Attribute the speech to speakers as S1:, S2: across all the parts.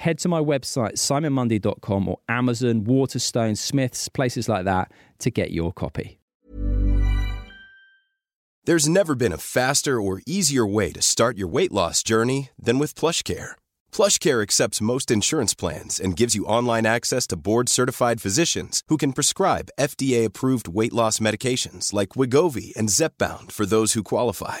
S1: head to my website, simonmundie.com or Amazon, Waterstone, Smiths, places like that to get your copy.
S2: There's never been a faster or easier way to start your weight loss journey than with PlushCare. PlushCare accepts most insurance plans and gives you online access to board-certified physicians who can prescribe FDA-approved weight loss medications like Wegovy and Zepbound for those who qualify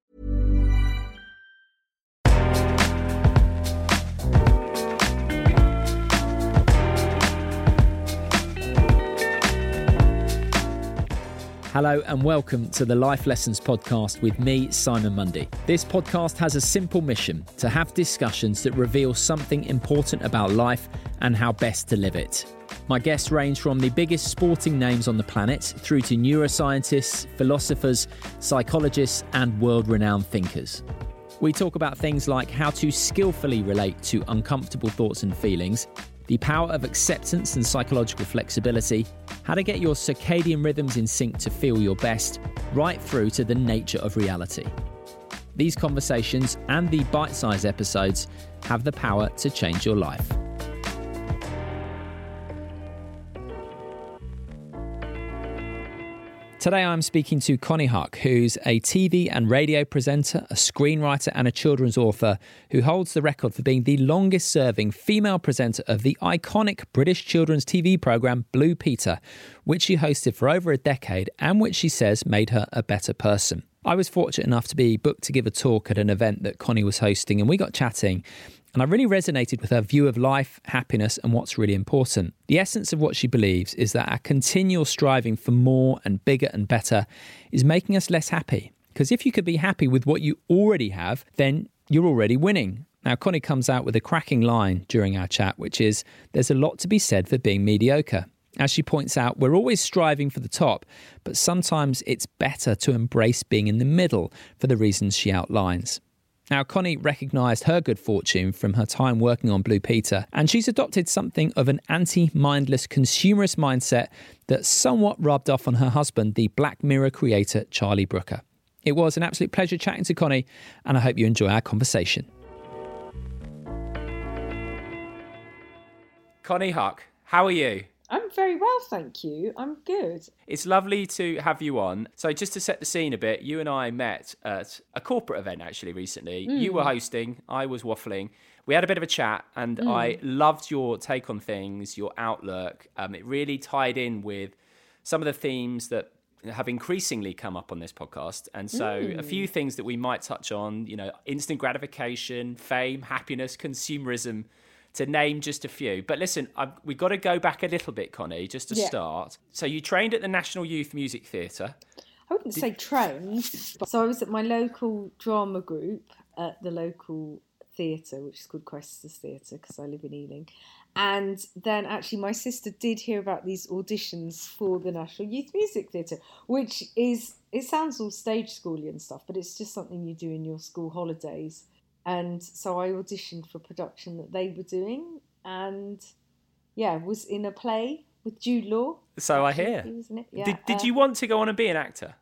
S1: Hello and welcome to the Life Lessons podcast with me, Simon Mundie. This podcast has a simple mission to have discussions that reveal something important about life and how best to live it. My guests range from the biggest sporting names on the planet through to neuroscientists, philosophers, psychologists, and world renowned thinkers. We talk about things like how to skillfully relate to uncomfortable thoughts and feelings, the power of acceptance and psychological flexibility, how to get your circadian rhythms in sync to feel your best, right through to the nature of reality. These conversations and the bite sized episodes have the power to change your life. Today I'm speaking to Konnie Huq, who's a TV and radio presenter, a screenwriter, and a children's author who holds the record for being the longest serving female presenter of the iconic British children's TV programme Blue Peter, which she hosted for over a decade and which she says made her a better person. I was fortunate enough to be booked to give a talk at an event that Konnie was hosting, and we got chatting. And I really resonated with her view of life, happiness, and what's really important. The essence of what she believes is that our continual striving for more and bigger and better is making us less happy. Because if you could be happy with what you already have, then you're already winning. Now, Konnie comes out with a cracking line during our chat, which is there's a lot to be said for being mediocre. As she points out, we're always striving for the top, but sometimes it's better to embrace being in the middle for the reasons she outlines. Now, Konnie recognised her good fortune from her time working on Blue Peter, and she's adopted something of an anti mindless consumerist mindset that somewhat rubbed off on her husband, the Black Mirror creator Charlie Brooker. It was an absolute pleasure chatting to Konnie, and I hope you enjoy our conversation. Konnie Huq, how are you?
S3: I'm very well, thank you. I'm good.
S1: It's lovely to have you on. So, just to set the scene a bit, you and I met at a corporate event actually recently. Mm. You were hosting, I was waffling. We had a bit of a chat, and mm. I loved your take on things, your outlook. Um, it really tied in with some of the themes that have increasingly come up on this podcast. And so, mm. a few things that we might touch on, you know, instant gratification, fame, happiness, consumerism to name just a few. But listen, I've, we've got to go back a little bit, Konnie, just to yeah. start. So you trained at the National Youth Music Theatre.
S3: I wouldn't Did... say trained. So I was at my local drama group at the local theatre, which is called Questors Theatre, because I live in Ealing. And then actually, my sister did hear about these auditions for the National Youth Music Theatre, which is, it sounds all stage schooly and stuff, but it's just something you do in your school holidays and so I auditioned for a production that they were doing, and yeah, was in a play with Jude Law.
S1: So I hear. Yeah, did Did uh, you want to go on and be an actor?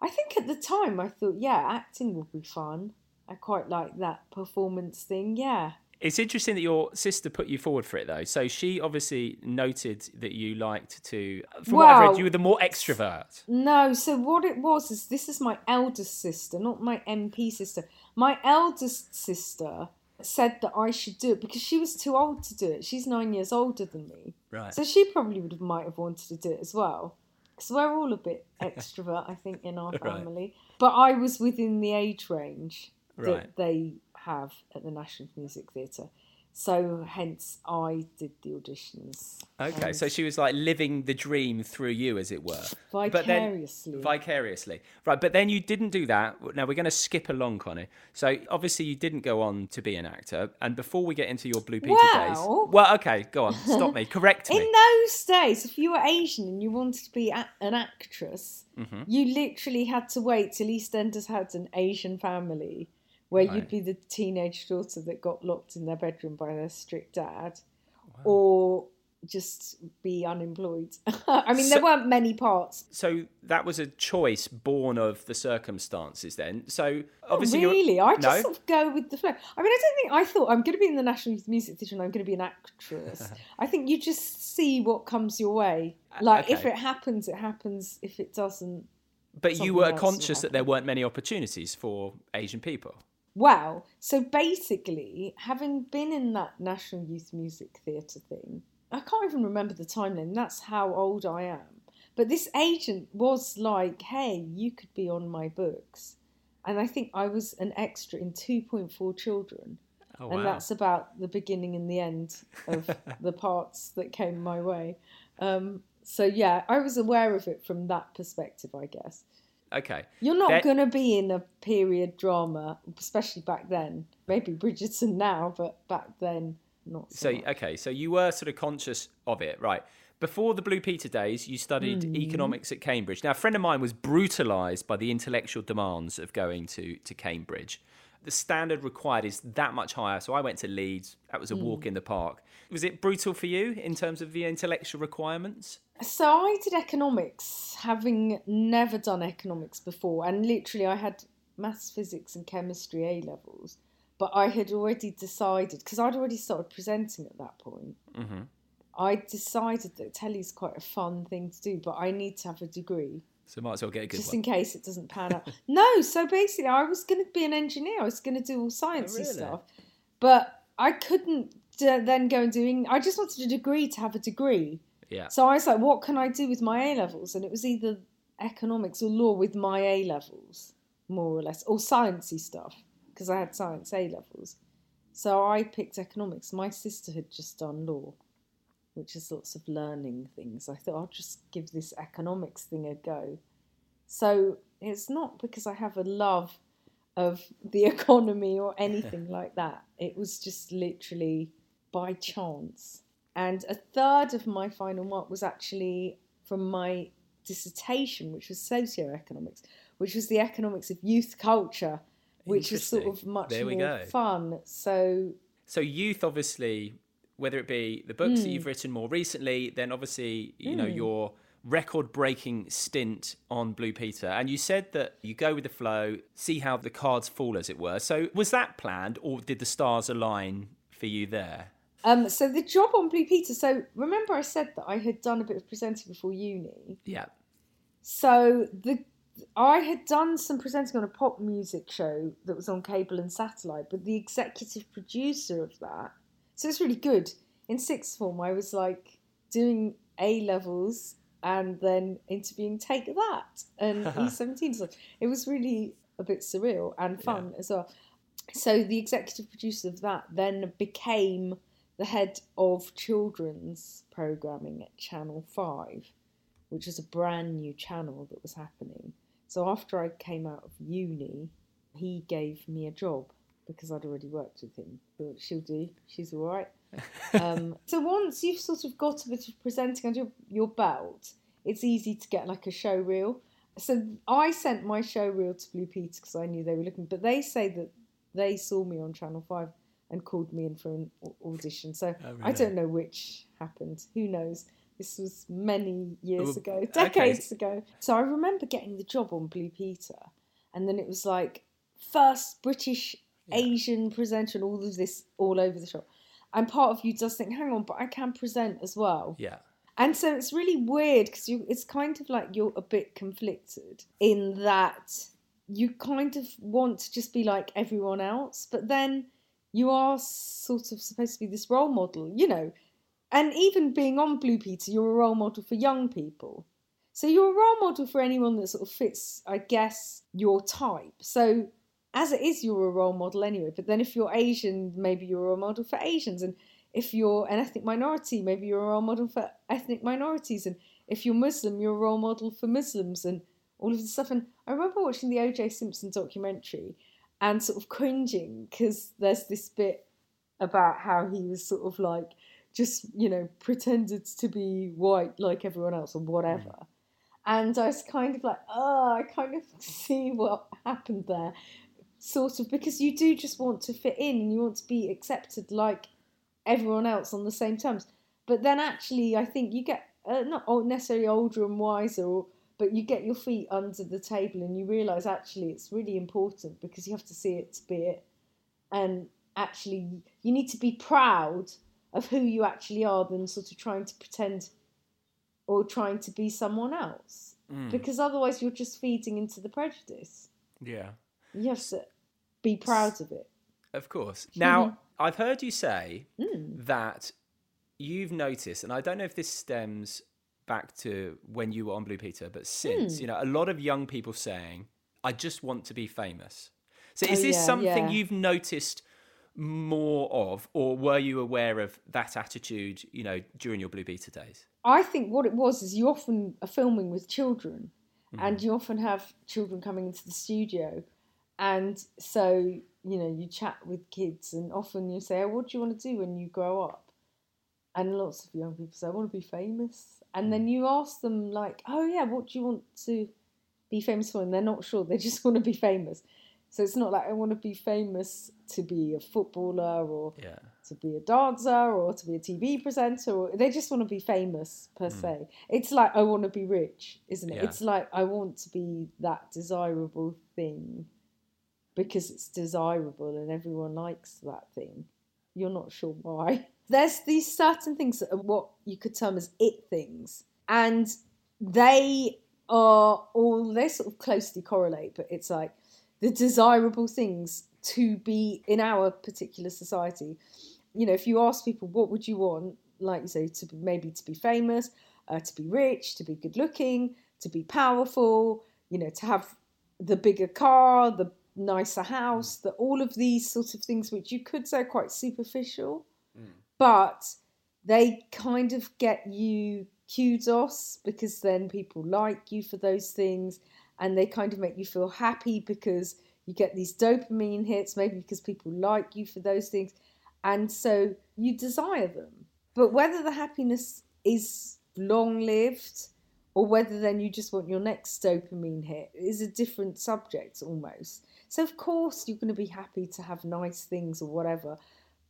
S3: I think at the time I thought, yeah, acting would be fun. I quite like that performance thing. Yeah,
S1: It's interesting that your sister put you forward for it, though. So she obviously noted that you liked to. From what I've read, you were the more extrovert.
S3: No, so what it was is this is my eldest sister, not my MP sister. My eldest sister said that I should do it because she was too old to do it. She's nine years older than me.
S1: Right.
S3: So she probably would have might have wanted to do it as well. Because we're all a bit extrovert, I think, in our
S1: Right.
S3: family. But I was within the age range that
S1: Right.
S3: they have at the National Music Theatre. So hence I did the auditions.
S1: Okay, so she was like living the dream through you, as it were. But then-
S3: vicariously.
S1: vicariously. Right, but then you didn't do that. Now we're going to skip along, Konnie. So obviously you didn't go on to be an actor. And before we get into your Blue Peter days.
S3: Well-
S1: Well, okay, go on. Stop me. Correct me.
S3: In those days, if you were Asian and you wanted to be a- an actress,
S1: Mm-hmm.
S3: you literally had to wait till EastEnders had an Asian family where
S1: Right.
S3: you'd be the teenage daughter that got locked in their bedroom by their strict dad, or just be unemployed. I mean,
S1: So-
S3: there weren't many parts.
S1: So that was a choice born of the circumstances then. So obviously
S3: really, I just
S1: no?
S3: sort of go with the flow. I mean, I don't think I thought I'm going to be in the National Youth Music Theatre and I'm going to be an actress. I think you just see what comes your way. Uh, like if it happens, it happens. If it doesn't,
S1: But you were conscious that there weren't many opportunities for Asian people.
S3: Well, so basically, having been in that National Youth Music Theatre thing, I can't even remember the timeline. That's how old I am. But this agent was like, hey, you could be on my books. And I think I was an extra in 2.4 Children.
S1: Oh,
S3: and that's about the beginning and the end of the parts that came my way. Um, so, yeah, I was aware of it from that perspective, I guess.
S1: Okay.
S3: You're not
S1: That-
S3: going to be in a period drama, especially back then. Maybe Bridgerton now, but back then, not so.
S1: So okay, so you were sort of conscious of it, right? Before the Blue Peter days, you studied
S3: Hmm.
S1: economics at Cambridge. Now, a friend of mine was brutalised by the intellectual demands of going to to Cambridge. The standard required is that much higher. So I went to Leeds. That was a
S3: Hmm.
S1: walk in the park. Was it brutal for you in terms of the intellectual requirements?
S3: So I did economics, having never done economics before, and literally I had maths, physics, and chemistry A levels. But I had already decided because I'd already started presenting at that point.
S1: Mm-hmm.
S3: I decided that telly's quite a fun thing to do, but I need to have a degree
S1: So might as well get a good
S3: just
S1: one.
S3: in case it doesn't pan out. no, so basically, I was going to be an engineer. I was going to do all sciencey
S1: really?
S3: stuff, but I couldn't uh, then go and doing. I just wanted a degree to have a degree.
S1: yeah.
S3: So I was like, what can I do with my A levels? And it was either economics or law with my A levels, more or less, or sciencey stuff because I had science A levels. So I picked economics. My sister had just done law, which is lots of learning things. I thought I'll just give this economics thing a go. So it's not because I have a love of the economy or anything like that. It was just literally by chance. And a third of my final mark was actually from my dissertation, which was socioeconomics, which was the economics of youth culture, which was sort of much more
S1: go.
S3: fun. So
S1: So youth, obviously, whether it be the books that
S3: Hmm.
S1: you've written more recently, then obviously you know your record-breaking stint on Blue Peter, and you said that you go with the flow, see how the cards fall, as it were. So was that planned, or did the stars align for you there?
S3: Um, so the job on Blue Peter. So remember, I said that I had done a bit of presenting before uni.
S1: Yeah.
S3: So the I had done some presenting on a pop music show that was on cable and satellite, but the executive producer of that. So it's really good. In sixth form, I was like doing A levels and then interviewing Take That and E17. So it was really a bit surreal and fun as well. So the executive producer of that then became the head of children's programming at Channel 5, which was a brand new channel that was happening. So after I came out of uni, he gave me a job because I'd already worked with him. Thought she'll do, she's all right. um, so once you've sort of got a bit of presenting under your, your belt, it's easy to get like a show reel. So I sent my show reel to Blue Peter because I knew they were looking, but they say that they saw me on Channel 5 and called me in for an audition. So
S1: Oh,
S3: I don't know which happened. Who knows? This was many years ago,
S1: okay.
S3: decades ago. So I remember getting the job on Blue Peter, and then it was like first British Asian presenter and all of this all over the shop. And part of you does think, hang on, but I can present as well.
S1: Yeah.
S3: And so it's really weird because you it's kind of like you're a bit conflicted in that you kind of want to just be like everyone else, but then you are sort of supposed to be this role model, you know. And even being on Blue Peter, you're a role model for young people. So you're a role model for anyone that sort of fits, I guess, your type. So as it is, you're a role model anyway. But then if you're Asian, maybe you're a role model for Asians. And if you're an ethnic minority, maybe you're a role model for ethnic minorities. And if you're Muslim, you're a role model for Muslims and all of this stuff. And I remember watching the O.J. Simpson documentary and sort of cringing because there's this bit about how he was sort of like just, you know, pretended to be white like everyone else or whatever. Mm. And I was kind of like, oh, I kind of see what happened there. Sort of because you do just want to fit in and you want to be accepted like everyone else on the same terms. But then actually, I think you get uh, not necessarily older and wiser, or, but you get your feet under the table and you realise actually it's really important because you have to see it to be it. And actually, you need to be proud of who you actually are than sort of trying to pretend or trying to be someone else. Mm. Because otherwise, you're just feeding into the prejudice.
S1: Yeah.
S3: To be proud of it.
S1: Of course. Now, I've heard you say mm. that you've noticed, and I don't know if this stems back to when you were on Blue Peter, but since, mm. you know, a lot of young people saying, I just want to be famous. So is oh, this yeah, something yeah. you've noticed more of, or were you aware of that attitude, you know, during your Blue Peter days?
S3: I think what it was is you often are filming with children, mm. and you often have children coming into the studio, and so you know you chat with kids, and often you say, oh, "What do you want to do when you grow up?" And lots of young people say, "I want to be famous," and then mm. you ask them like, "Oh yeah, what do you want to be famous for?" And they're not sure; they just want to be famous. So it's not like I want to be famous to be a footballer or
S1: yeah.
S3: to be a dancer or to be a TV presenter. Or, they just want to be famous per mm. se. It's like I want to be rich, isn't it? Yeah. It's like I want to be that desirable thing because it's desirable and everyone likes that thing. You're not sure why. There's these certain things that are what you could term as it things, and they are all they sort of closely correlate, but it's like the desirable things to be in our particular society. You know, if you ask people what would you want, like you say, to be, maybe to be famous, uh, to be rich, to be good looking, to be powerful, you know, to have the bigger car, the nicer house, that all of these sort of things which you could say are quite superficial, mm. but they kind of get you kudos because then people like you for those things and they kind of make you feel happy because you get these dopamine hits, maybe because people like you for those things. And so you desire them. But whether the happiness is long lived or whether then you just want your next dopamine hit is a different subject almost. So, of course, you're going to be happy to have nice things or whatever,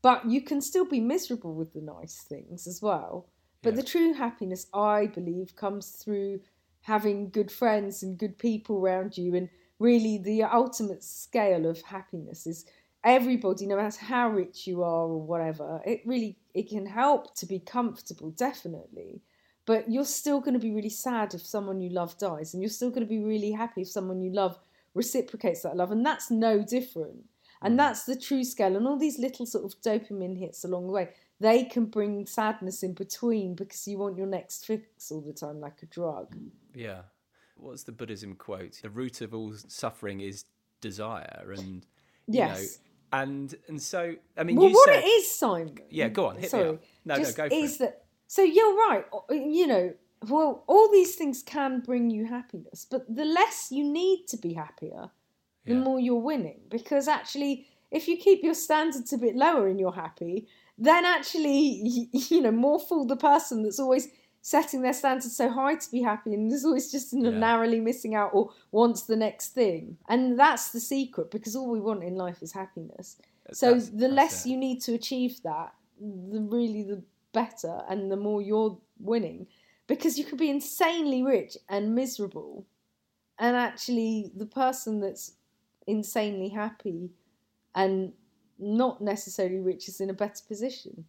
S3: but you can still be miserable with the nice things as well. But yeah. the true happiness, I believe, comes through having good friends and good people around you. And really, the ultimate scale of happiness is everybody, no matter how rich you are or whatever, it really it can help to be comfortable, definitely. But you're still going to be really sad if someone you love dies, and you're still going to be really happy if someone you love reciprocates that love, and that's no different. And mm. that's the true scale. And all these little sort of dopamine hits along the way, they can bring sadness in between because you want your next fix all the time, like a drug.
S1: Yeah. What's the Buddhism quote? The root of all suffering is desire, and yes. Know, and and so I mean, you
S3: well, what
S1: said,
S3: it is, Simon.
S1: Yeah, go on. Hit Sorry, me up. No, no, go for
S3: is it. That, so you're right. You know, well, all these things can bring you happiness, but the less you need to be happier, the yeah. more you're winning. Because actually, if you keep your standards a bit lower and you're happy, then actually, you know, more fool the person that's always setting their standards so high to be happy and is always just yeah. narrowly missing out or wants the next thing. And that's the secret because all we want in life is happiness. So that's, the less you need to achieve that, the really the better and the more you're winning because you could be insanely rich and miserable and actually the person that's insanely happy and not necessarily rich is in a better position.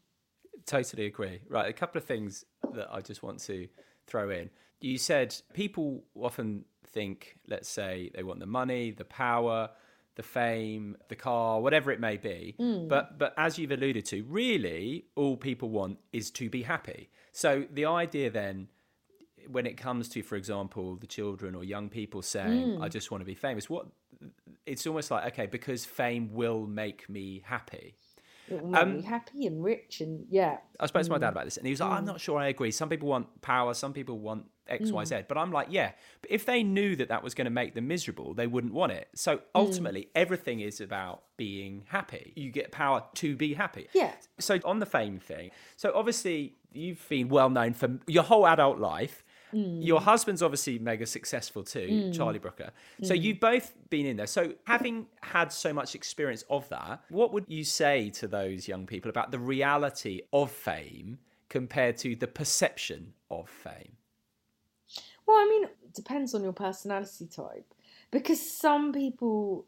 S1: Totally agree. Right, a couple of things that I just want to throw in. You said people often think, let's say, they want the money, the power, the fame, the car, whatever it may be. Mm. But but as you've alluded to, really all people want is to be happy. So the idea then when it comes to, for example, the children or young people saying, mm. I just want to be famous, what it's almost like, okay, because fame will make me happy.
S3: It will make um, me happy and rich and yeah.
S1: I spoke to my dad mm. about this and he was like, I'm mm. not sure I agree. Some people want power, some people want X, Y, Z. But I'm like, yeah. But if they knew that that was going to make them miserable, they wouldn't want it. So ultimately, mm. everything is about being happy. You get power to be happy.
S3: Yeah.
S1: So on the fame thing, so obviously you've been well known for your whole adult life. Mm. Your husband's obviously mega successful too, mm. Charlie Brooker. So mm. you've both been in there. So having had so much experience of that, what would you say to those young people about the reality of fame compared to the perception of fame?
S3: Well, I mean, it depends on your personality type because some people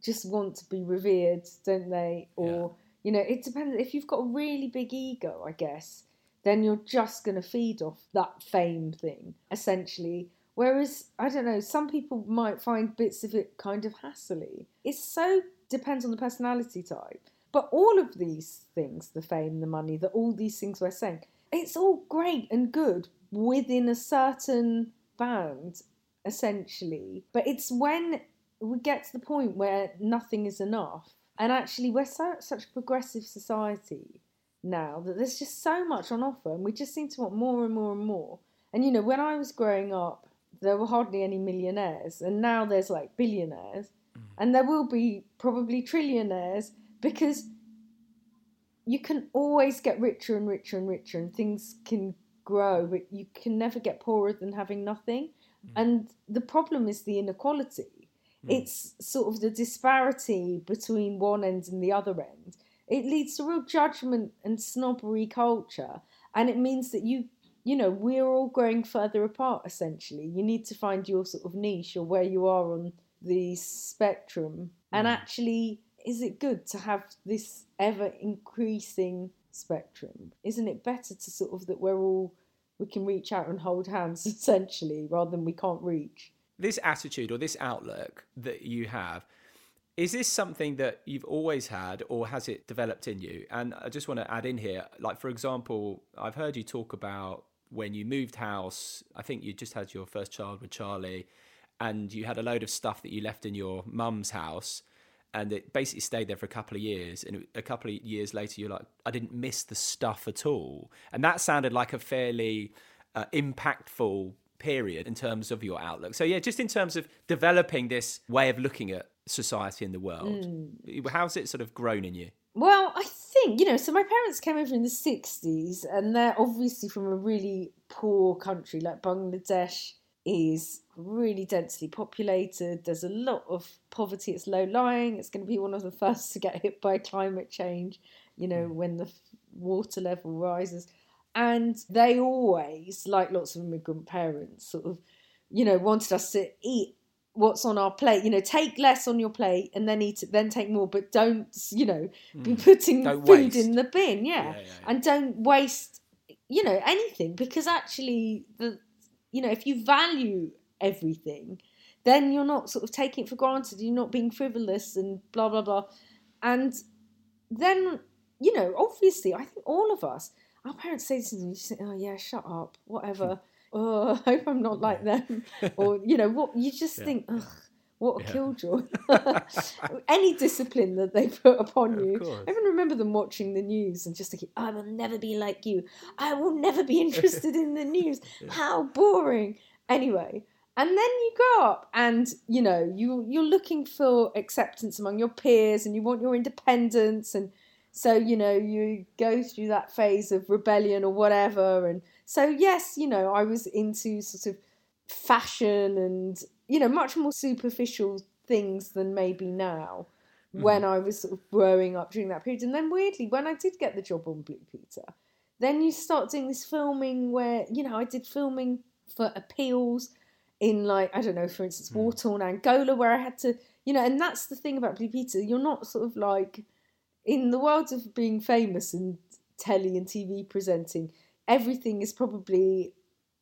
S3: just want to be revered, don't they? Or, yeah. you know, it depends. If you've got a really big ego, I guess, then you're just going to feed off that fame thing, essentially. Whereas, I don't know, some people might find bits of it kind of hassly. It so depends on the personality type. But all of these things, the fame, the money, the all these things we're saying, it's all great and good, within a certain bound, essentially. But it's when we get to the point where nothing is enough. And actually, we're so, such a progressive society now that there's just so much on offer, and we just seem to want more and more and more. And you know, when I was growing up, there were hardly any millionaires, and now there's like billionaires, mm. and there will be probably trillionaires because you can always get richer and richer and richer, and things can grow, but you can never get poorer than having nothing. Mm. And the problem is the inequality. Mm. It's sort of the disparity between one end and the other end. It leads to real judgment and snobbery culture. And it means that you, you know, we're all growing further apart essentially. You need to find your sort of niche or where you are on the spectrum. Mm. And actually, is it good to have this ever increasing spectrum. Isn't it better to sort of that we're all we can reach out and hold hands essentially rather than we can't reach?
S1: This attitude or this outlook that you have is this something that you've always had or has it developed in you? And I just want to add in here like for example, I've heard you talk about when you moved house, I think you just had your first child with Charlie and you had a load of stuff that you left in your mum's house and it basically stayed there for a couple of years and a couple of years later you're like i didn't miss the stuff at all. And that sounded like a fairly uh, impactful period in terms of your outlook. So yeah just in terms of developing this way of looking at society and the world mm. how's it sort of grown in you?
S3: Well i think you know so my parents came over in the 60s and they're obviously from a really poor country like bangladesh is really densely populated. There's a lot of poverty. It's low lying. It's going to be one of the first to get hit by climate change, you know, mm. when the water level rises. And they always, like lots of immigrant parents, sort of, you know, wanted us to eat what's on our plate. You know, take less on your plate and then eat it, then take more, but don't, you know, mm. be putting don't food waste. in the bin. Yeah. Yeah, yeah, yeah. And don't waste, you know, anything because actually the you know, if you value everything, then you're not sort of taking it for granted. You're not being frivolous and blah blah blah. And then, you know, obviously, I think all of us, our parents say to say, "Oh yeah, shut up, whatever." Hmm. oh, I hope I'm not like them, or you know, what you just yeah. think, ugh, what a yeah. killjoy. Any discipline that they put upon you. I even remember them watching the news and just thinking, I will never be like you. I will never be interested in the news. yeah. How boring. Anyway, and then you grow up and you know you you're looking for acceptance among your peers and you want your independence and so you know you go through that phase of rebellion or whatever and so yes you know i was into sort of fashion and you know, much more superficial things than maybe now mm-hmm. when I was sort of growing up during that period. And then weirdly, when I did get the job on Blue Peter, then you start doing this filming where, you know, I did filming for appeals in like, I don't know, for instance, mm. war torn Angola, where I had to you know, and that's the thing about Blue Peter. You're not sort of like in the world of being famous and telly and TV presenting. Everything is probably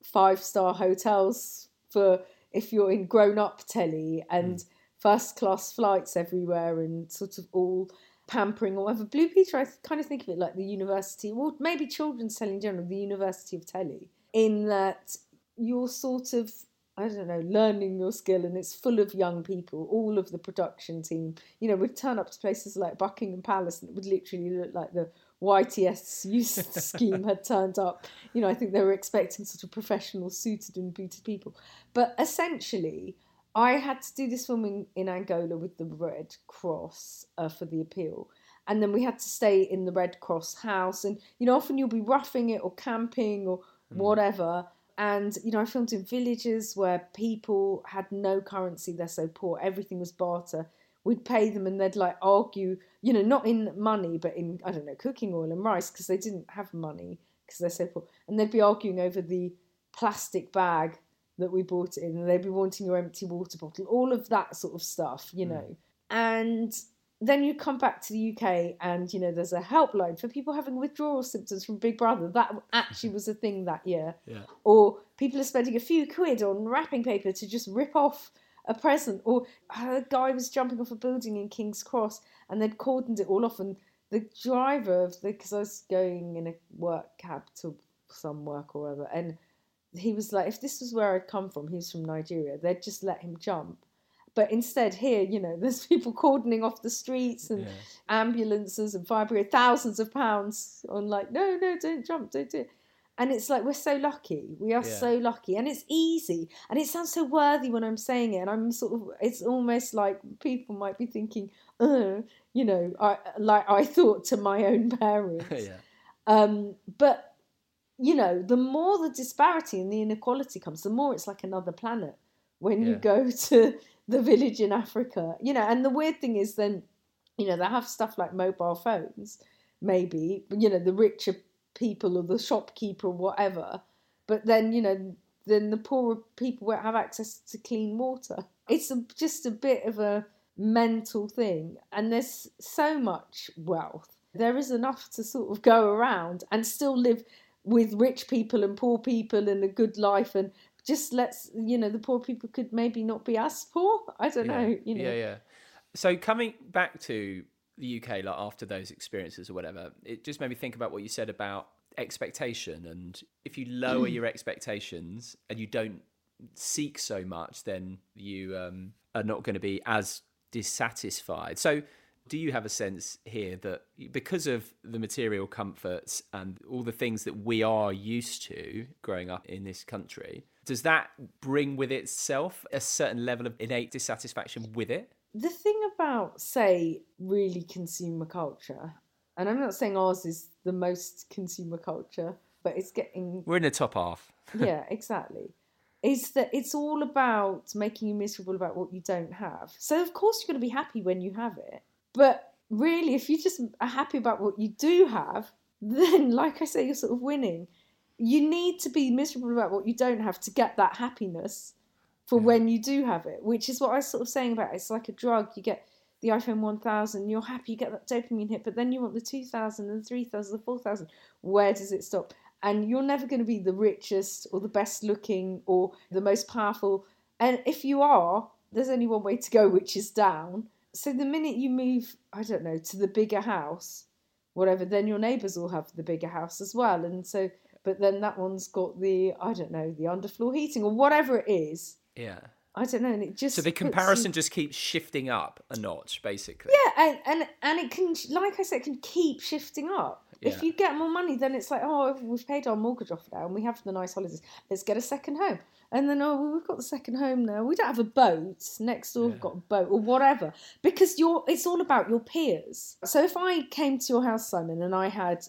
S3: five star hotels for if you're in grown up telly and mm. first class flights everywhere and sort of all pampering or whatever. Blue Peter, I kind of think of it like the university, well, maybe children's telly in general, the University of Telly, in that you're sort of I don't know, learning your skill, and it's full of young people. All of the production team, you know, we'd turn up to places like Buckingham Palace, and it would literally look like the YTS scheme had turned up. You know, I think they were expecting sort of professional, suited and booted people. But essentially, I had to do this filming in Angola with the Red Cross uh, for the appeal. And then we had to stay in the Red Cross house. And, you know, often you'll be roughing it or camping or mm. whatever. And, you know, I filmed in villages where people had no currency, they're so poor, everything was barter. We'd pay them and they'd like argue, you know, not in money, but in, I don't know, cooking oil and rice because they didn't have money because they're so poor. And they'd be arguing over the plastic bag that we brought in and they'd be wanting your empty water bottle, all of that sort of stuff, you mm. know. And then you come back to the UK and you know there's a helpline for people having withdrawal symptoms from Big Brother. That actually was a thing that year.
S1: Yeah.
S3: Or people are spending a few quid on wrapping paper to just rip off a present. Or a guy was jumping off a building in King's Cross and they'd cordoned it all off. And the driver of the because I was going in a work cab to some work or whatever, and he was like, if this was where I'd come from, he was from Nigeria, they'd just let him jump but instead, here, you know, there's people cordoning off the streets and yeah. ambulances and fire brigade, thousands of pounds on like, no, no, don't jump, don't do it. And it's like we're so lucky. We are yeah. so lucky, and it's easy. And it sounds so worthy when I'm saying it. And I'm sort of, it's almost like people might be thinking, uh, you know, I, like I thought to my own parents. yeah. um, but you know, the more the disparity and the inequality comes, the more it's like another planet when yeah. you go to the village in Africa, you know. And the weird thing is, then, you know, they have stuff like mobile phones, maybe, you know, the richer people or the shopkeeper or whatever. But then, you know, then the poorer people won't have access to clean water. It's a, just a bit of a mental thing. And there's so much wealth. There is enough to sort of go around and still live with rich people and poor people and a good life and just let's you know the poor people could maybe not be as poor i don't
S1: yeah.
S3: know you know
S1: yeah yeah so coming back to the uk like after those experiences or whatever it just made me think about what you said about expectation. And if you lower your expectations and you don't seek so much then you um, are not going to be as dissatisfied. So do you have a sense here that because of the material comforts and all the things that we are used to growing up in this country does that bring with itself a certain level of innate dissatisfaction with it?
S3: The thing about, say, really consumer culture, and I'm not saying ours is the most consumer culture, but it's getting.
S1: We're in the top half.
S3: yeah, exactly. Is that it's all about making you miserable about what you don't have. So, of course, you're going to be happy when you have it. But really, if you just are happy about what you do have, then, like I say, you're sort of winning you need to be miserable about what you don't have to get that happiness for yeah. when you do have it, which is what I was sort of saying about it. it's like a drug. You get the iPhone 1000, you're happy, you get that dopamine hit, but then you want the 2000 and the 3000, the 4000. Where does it stop? And you're never going to be the richest or the best looking or the most powerful. And if you are, there's only one way to go, which is down. So the minute you move, I don't know, to the bigger house, whatever, then your neighbours will have the bigger house as well. And so but then that one's got the I don't know the underfloor heating or whatever it is.
S1: Yeah.
S3: I don't know, and it just
S1: so the comparison you... just keeps shifting up a notch, basically.
S3: Yeah, and and and it can, like I said, it can keep shifting up. Yeah. If you get more money, then it's like, oh, we've paid our mortgage off now, and we have the nice holidays. Let's get a second home, and then oh, well, we've got the second home now. We don't have a boat next door. Yeah. We've got a boat or whatever, because you're. It's all about your peers. So if I came to your house, Simon, and I had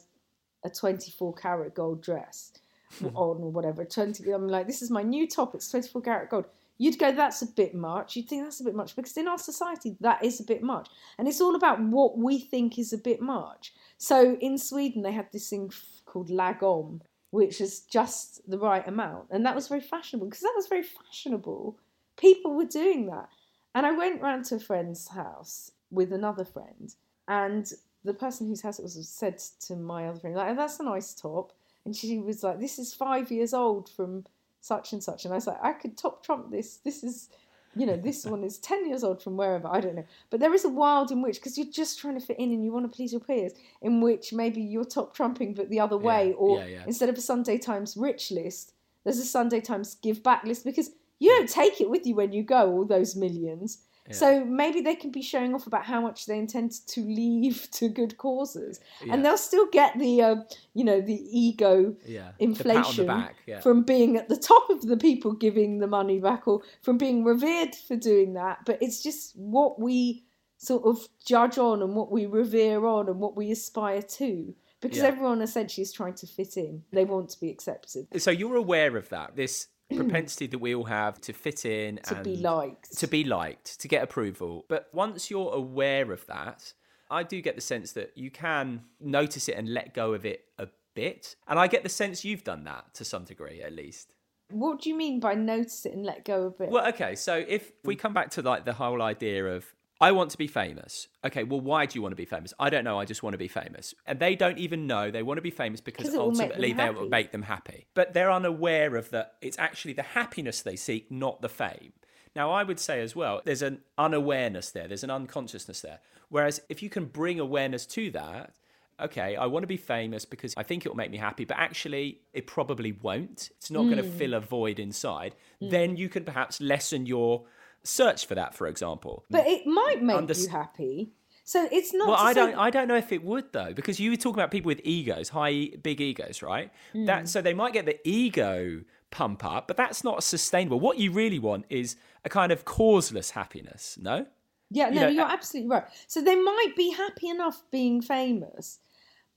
S3: a 24 karat gold dress on or whatever. 20, I'm like, this is my new top. It's 24 karat gold. You'd go, that's a bit much. You'd think that's a bit much because in our society, that is a bit much. And it's all about what we think is a bit much. So in Sweden, they had this thing called lagom, which is just the right amount. And that was very fashionable because that was very fashionable. People were doing that. And I went round to a friend's house with another friend, and the person whose house it was said to my other friend, like, oh, that's a nice top. And she was like, this is five years old from such and such. And I was like, I could top trump this. This is, you know, this one is 10 years old from wherever. I don't know. But there is a world in which, because you're just trying to fit in and you want to please your peers, in which maybe you're top trumping but the other way. Or
S1: yeah, yeah.
S3: instead of a Sunday Times rich list, there's a Sunday Times give back list because you don't take it with you when you go, all those millions. So maybe they can be showing off about how much they intend to leave to good causes,
S1: Yeah.
S3: and they'll still get the, uh, you know, the ego
S1: Yeah. The the
S3: inflation
S1: back, yeah.
S3: from being at the top of the people giving the money back, or from being revered for doing that. But it's just what we sort of judge on, and what we revere on, and what we aspire to. Because
S1: Yeah.
S3: everyone essentially is trying to fit in; they want to be accepted,
S1: So you're aware of that, this Mm. propensity that we all have to fit in
S3: to
S1: and
S3: be liked.
S1: to be liked, to get approval. But once you're aware of that, I do get the sense that you can notice it and let go of it a bit. And I get the sense you've done that to some degree, at least.
S3: What do you mean by notice it and let go of it?
S1: Well, okay, so if we come back to like the whole idea of I want to be famous. Okay, well, why do you want to be famous? I don't know. I just want to be famous. And they don't even know they want to be famous because
S3: 'Cause it will make them
S1: ultimately they will make them happy. But they're unaware of that. It's actually the happiness they seek, not the fame. Now, I would say as well, there's an unawareness there, there's an unconsciousness there. Whereas if you can bring awareness to that, okay, I want to be famous because I think it will make me happy, but actually it probably won't. It's not going to
S3: hmm.
S1: fill a void inside. Hmm. Then you can perhaps lessen your search for that, for example.
S3: but it might make
S1: Unders-
S3: you happy. So it's not.
S1: Well, I
S3: say-
S1: don't. I don't know if it would though, because you were talking about people with egos, high, big egos, right?
S3: Hmm.
S1: That so they might get the ego pump up, but that's not sustainable. What you really want is a kind of causeless happiness. No.
S3: Yeah,
S1: you
S3: no,
S1: know,
S3: you're
S1: uh,
S3: absolutely right. So they might be happy enough being famous,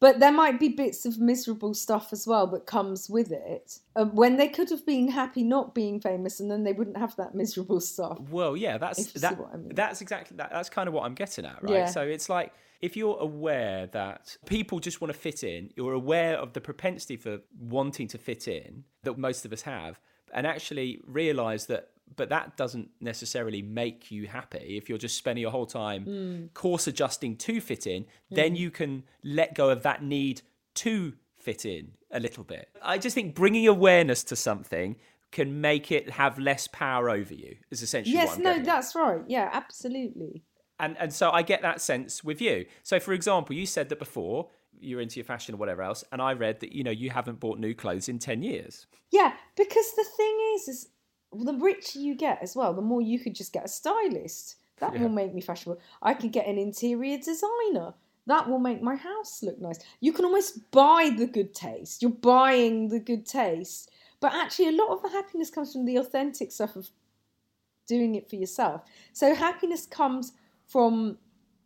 S3: but there might be bits of miserable stuff as well that comes with it. Uh, when they could have been happy not being famous, and then they wouldn't have that miserable stuff.
S1: Well, yeah, that's
S3: If you see
S1: that.
S3: what I mean.
S1: That's exactly that. That's kind of what I'm getting at, right?
S3: Yeah.
S1: So it's like if you're aware that people just want to fit in, you're aware of the propensity for wanting to fit in that most of us have, and actually realize that. But that doesn't necessarily make you happy. If you're just spending your whole time
S3: Mm.
S1: course adjusting to fit in, then you can let go of that need to fit in a little bit. I just think bringing awareness to something can make it have less power over you. Is essentially what
S3: Yes,
S1: I'm
S3: no,
S1: getting
S3: that's right. Yeah, absolutely.
S1: And and so I get that sense with you. So for example, you said that before you're into your fashion or whatever else, and I read that you know you haven't bought new clothes in ten years.
S3: Yeah, because the thing is, is the richer you get as well, the more you could just get a stylist. That
S1: Yeah.
S3: will make me fashionable. I could get an interior designer. That will make my house look nice. You can almost buy the good taste. You're buying the good taste. But actually, a lot of the happiness comes from the authentic stuff of doing it for yourself. So happiness comes from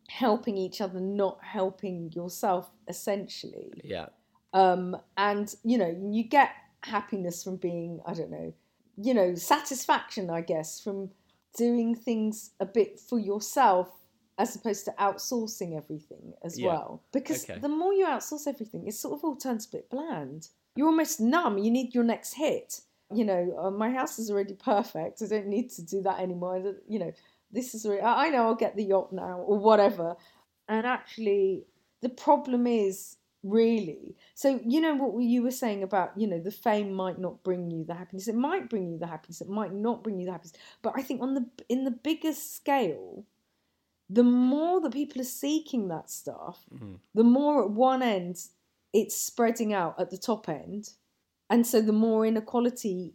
S3: helping each other, not helping yourself, essentially
S1: Yeah.
S3: um, and you know you get happiness from being i don't know you know satisfaction i guess from doing things a bit for yourself as opposed to outsourcing everything as
S1: Yeah.
S3: well. Because
S1: Okay.
S3: the more you outsource everything it sort of all turns a bit bland. You're almost numb. You need your next hit. You know uh, my house is already perfect. I don't need to do that anymore. You know this is i I know i'll get the yacht now or whatever. And actually the problem is really? So you know what you were saying about you know the fame might not bring you the happiness it might bring you the happiness it might not bring you the happiness but i think on the in the biggest scale the more that people are seeking that stuff mm. the more at one end it's spreading out at the top end and so the more inequality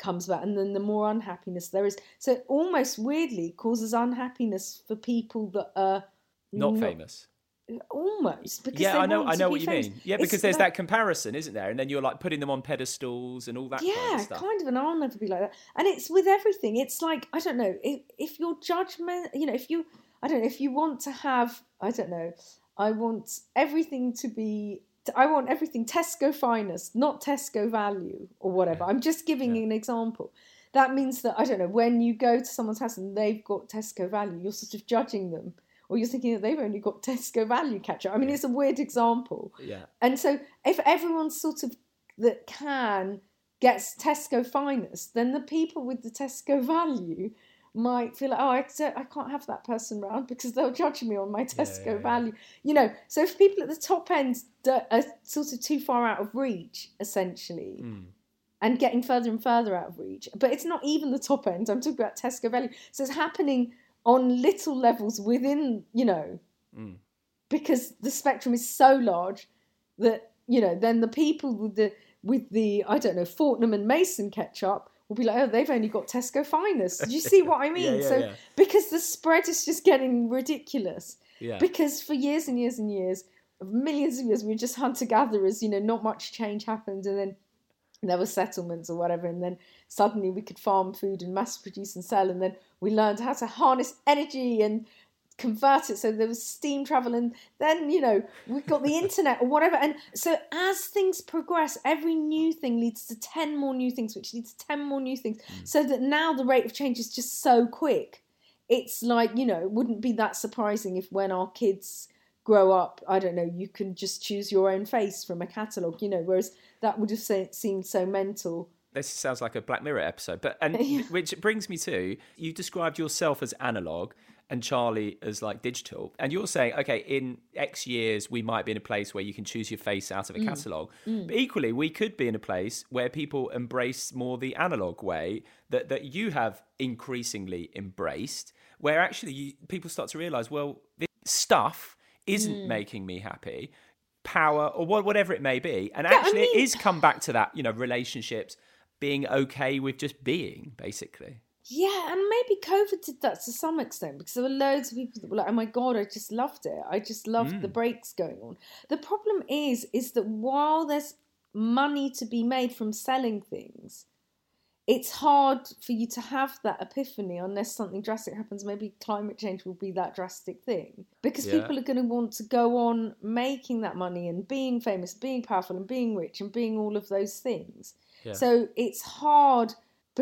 S3: comes about and then the more unhappiness there is. So it almost weirdly causes unhappiness for people that are
S1: Not famous.
S3: Almost because
S1: Yeah, I know. I know what you
S3: famous.
S1: mean. Yeah,
S3: It's
S1: because there's
S3: like-
S1: that comparison, isn't there? And then you're like putting them on pedestals and all that.
S3: yeah
S1: kind of stuff.
S3: kind of and i'll never be like that and it's with everything it's like i don't know if, if your judgment you know if you i don't know if you want to have i don't know i want everything to be i want everything tesco finest not tesco value or whatever i'm just giving
S1: Yeah.
S3: an example that means that i don't know when you go to someone's house and they've got tesco value you're sort of judging them or you're thinking that they've only got tesco value ketchup i mean it's a weird example
S1: Yeah.
S3: and so if everyone sort of that can gets Tesco finest, then the people with the Tesco value might feel like, oh, I, I can't have that person round because they'll judge me on my Tesco
S1: yeah, yeah.
S3: value. You know, so if people at the top end are sort of too far out of reach, essentially,
S1: Mm.
S3: and getting further and further out of reach, but it's not even the top end. I'm talking about Tesco value. So it's happening on little levels within, you know,
S1: Mm.
S3: because the spectrum is so large that you know then the people with the with the I don't know Fortnum and Mason ketchup will be like oh they've only got Tesco finest. Do you see what I mean?
S1: yeah,
S3: so
S1: yeah.
S3: because the spread is just getting ridiculous.
S1: Yeah.
S3: Because for years and years and years, millions of years, we were just hunter gatherers. You know, not much change happened, and then there were settlements or whatever, and then suddenly we could farm food and mass produce and sell, and then we learned how to harness energy and convert it so there was steam travel and then you know we've got the internet or whatever. And so as things progress every new thing leads to 10 more new things which leads to 10 more new things. Hmm. So that now the rate of change is just so quick. It's like you know it wouldn't be that surprising if when our kids grow up i don't know you can just choose your own face from a catalogue you know whereas that would have seemed so mental
S1: this sounds like a Black Mirror episode, but and
S3: Yeah.
S1: which brings me to you described yourself as analog and Charlie as like digital, and you're saying okay, in X years we might be in a place where you can choose your face out of
S3: Mm.
S1: a catalog, but equally we could be in a place where people embrace more the analog way that that you have increasingly embraced, where actually you, people start to realize, well, this stuff isn't
S3: Mm.
S1: making me happy. Power or wha- whatever it may be, and
S3: I
S1: actually it
S3: mean-
S1: is come back to that, you know, relationships being okay with just being, basically.
S3: Yeah, and maybe COVID did that to some extent because there were loads of people that were like, "Oh my god, I just loved it. I just loved the breaks going on." The problem is, is that while there's money to be made from selling things, it's hard for you to have that epiphany unless something drastic happens. Maybe climate change will be that drastic thing because
S1: Yeah.
S3: people are going to want to go on making that money and being famous, being powerful, and being rich and being all of those things.
S1: Yeah.
S3: So it's hard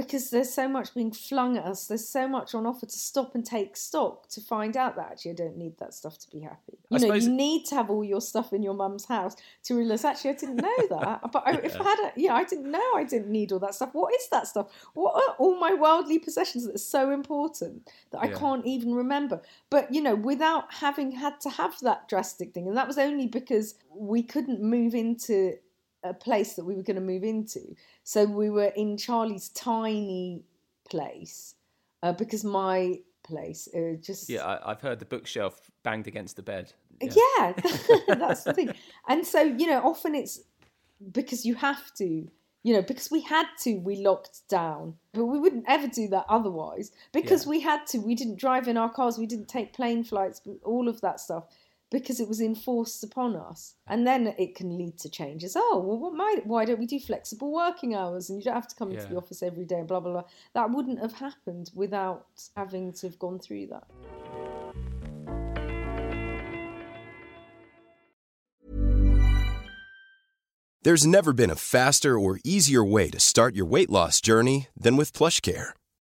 S3: because there's so much being flung at us. There's so much on offer to stop and take stock to find out that actually I don't need that stuff to be happy. You
S1: I
S3: know,
S1: suppose-
S3: you need to have all your stuff in your mum's house to realize actually I didn't know that. But I, if I had, a, yeah, I didn't know I didn't need all that stuff. What is that stuff? What are all my worldly possessions that are so important that I
S1: Yeah.
S3: can't even remember? But you know, without having had to have that drastic thing, and that was only because we couldn't move into a place that we were going to move into. So we were in Charlie's tiny place uh, because my place uh, just
S1: Yeah, I, I've heard the bookshelf banged against the bed.
S3: yeah, that's the thing. And so you know, often it's because you have to. You know, because we had to, we locked down, but we wouldn't ever do that otherwise. Because
S1: Yeah.
S3: we had to, we didn't drive in our cars, we didn't take plane flights, all of that stuff, because it was enforced upon us. And then it can lead to changes. Oh, well, what might, why don't we do flexible working hours and you don't have to come into the office every day, and blah, blah, blah. That wouldn't have happened without having to have gone through that.
S2: There's never been a faster or easier way to start your weight loss journey than with PlushCare.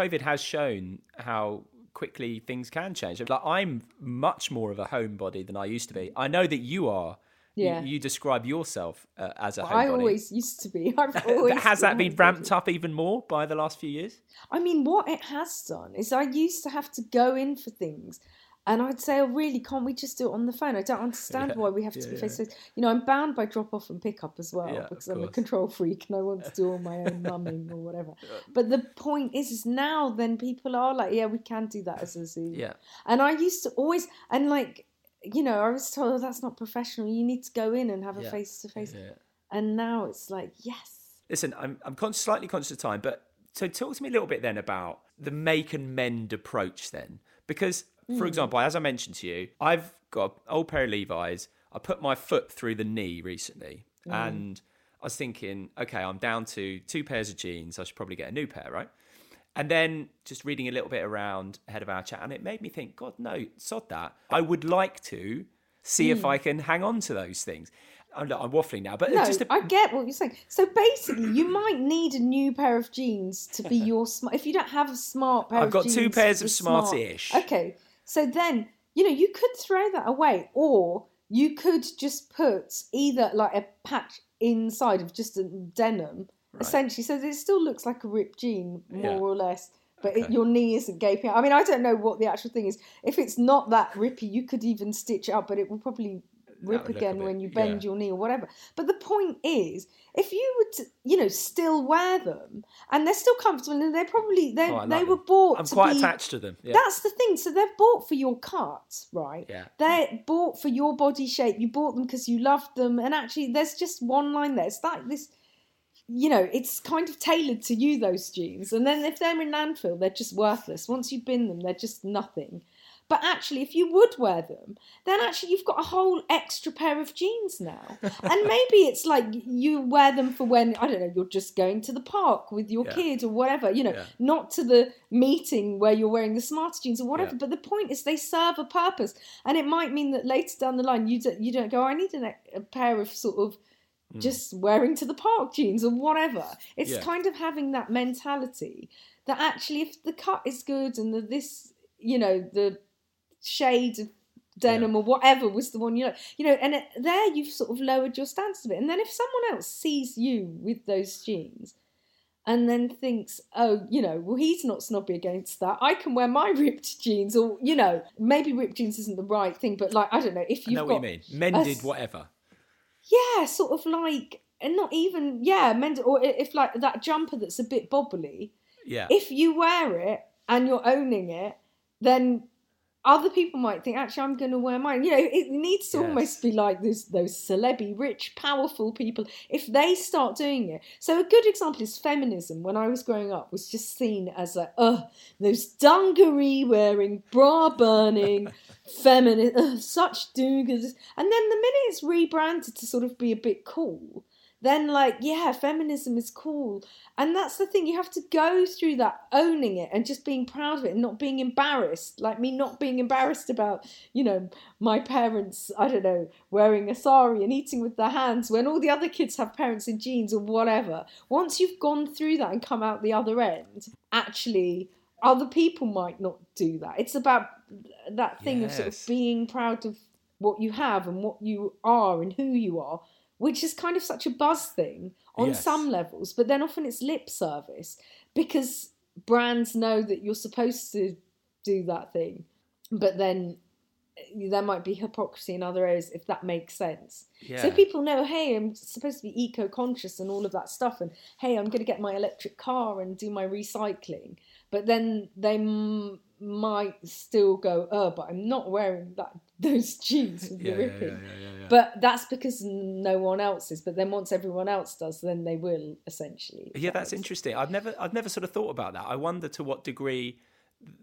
S1: COVID has shown how quickly things can change. Like I'm much more of a homebody than I used to be. I know that you are. You-
S3: Yeah.
S1: You, describe yourself uh, as a homebody.
S3: I always used to be. I've always
S1: has that been
S3: homebody.
S1: ramped up even more by the last few years?
S3: I mean, what it has done is I used to have to go in for things And I'd say, oh, really, can't we just do it on the phone? I don't understand
S1: Yeah,
S3: why we have to
S1: yeah,
S3: be face to face. You know, I'm bound by drop off and pick up as well
S1: Yeah,
S3: because I'm a control freak and I want to do all my own mumming or whatever. But the point is, is now then people are like, yeah, we can do that as a Zoom.
S1: Yeah.
S3: And I used to always, and like, you know, I was told, oh, that's not professional. You need to go in and have a face to face. And now it's like, yes.
S1: Listen, I'm I'm con- slightly conscious of time, but so talk to me a little bit then about the make and mend approach then, because for hmm. example, as I mentioned to you, I've got an old pair of Levi's. I put my foot through the knee recently, and I was thinking, okay, I'm down to two pairs of jeans. I should probably get a new pair, right? And then just reading a little bit around ahead of our chat, and it made me think, God, no, sod that. I would like to see if hmm. I can hang on to those things. I'm, I'm waffling now, but
S3: No,
S1: just a,
S3: I get what you're saying. So basically, you might need a new pair of jeans to be your smart. If you don't have a smart pair
S1: I've got two pairs of
S3: smart-
S1: smartish.
S3: Okay, so then you know you could throw that away, or you could just put either like a patch inside of just a denim, essentially, so that it still looks like a ripped jean, more
S1: Yeah.
S3: or less. But it, your knee isn't gaping. I mean, I don't know what the actual thing is. If it's not that rippy, you could even stitch it up, but it will probably Uh,
S1: rip look a
S3: again when you bend
S1: yeah.
S3: your knee or whatever. But the point is, if you would, you know, still wear them and they're still comfortable and they're probably they
S1: Oh, I
S3: they
S1: like
S3: were
S1: them.
S3: bought.
S1: I'm quite
S3: be-
S1: attached to them. Yeah.
S3: That's the thing. So they're bought for your cut, right?
S1: Yeah.
S3: They're bought for your body shape. You bought them because you loved them, and actually, there's just one line there. It's like this. You know, it's kind of tailored to you, those jeans. And then if they're in landfill, they're just worthless. Once you bin them, they're just nothing. But actually, if you would wear them, then actually you've got a whole extra pair of jeans now. and maybe it's like you wear them for when, I don't know, you're just going to the park with your
S1: Yeah.
S3: kid or whatever, you know,
S1: Yeah.
S3: not to the meeting where you're wearing the smart jeans or whatever.
S1: Yeah.
S3: But the point is they serve a purpose. And it might mean that later down the line, you don't, you don't go, oh, I need a, a pair of sort of mm. just wearing to the park jeans or whatever. It's kind of having that mentality that actually, if the cut is good and the this, you know, the shade of denim or whatever was the one you like, you know, and it, there you've sort of lowered your standards a bit. And then if someone else sees you with those jeans. And then thinks, oh, you know, well, he's not snobby against that. I can wear my ripped jeans, or you know, maybe ripped jeans isn't the right thing, but like I don't know if you've
S1: know
S3: got
S1: what you mean. Mended,
S3: s-
S1: whatever.
S3: yeah, sort of like, and not even, yeah, mend or if like that jumper that's a bit bobbly,
S1: Yeah.
S3: if you wear it and you're owning it, then other people might think, actually, I'm going to wear mine. You know, it needs to
S1: Yes.
S3: almost be like this, those celebby, rich, powerful people. If they start doing it, so a good example is feminism. When I was growing up, was just seen as like, oh, those dungaree wearing, bra burning, feminist, ugh, such doogers. And then the minute it's rebranded to sort of be a bit cool, then like yeah feminism is cool. And that's the thing you have to go through that owning it and just being proud of it and not being embarrassed. Like me not being embarrassed about you know my parents i don't know wearing a sari and eating with their hands when all the other kids have parents in jeans or whatever. Once you've gone through that and come out the other end actually other people might not do that. It's about that thing of sort of being proud of what you have and what you are and who you are which is kind of such a buzz thing on
S1: Yes.
S3: some levels, but then often it's lip service because brands know that you're supposed to do that thing, but then eh, there might be hypocrisy in other areas if that makes sense. So people know, hey, I'm supposed to be eco conscious and all of that stuff, and hey, I'm going to get my electric car and do my recycling, but then they m- might still go, oh, but I'm not wearing that those jeans with
S1: Yeah,
S3: the
S1: yeah,
S3: ripping.
S1: yeah, yeah.
S3: But that's because no one else is. But then once everyone else does, then they will essentially.
S1: Yeah, that's interesting. I've never, I've never sort of thought about that. I wonder to what degree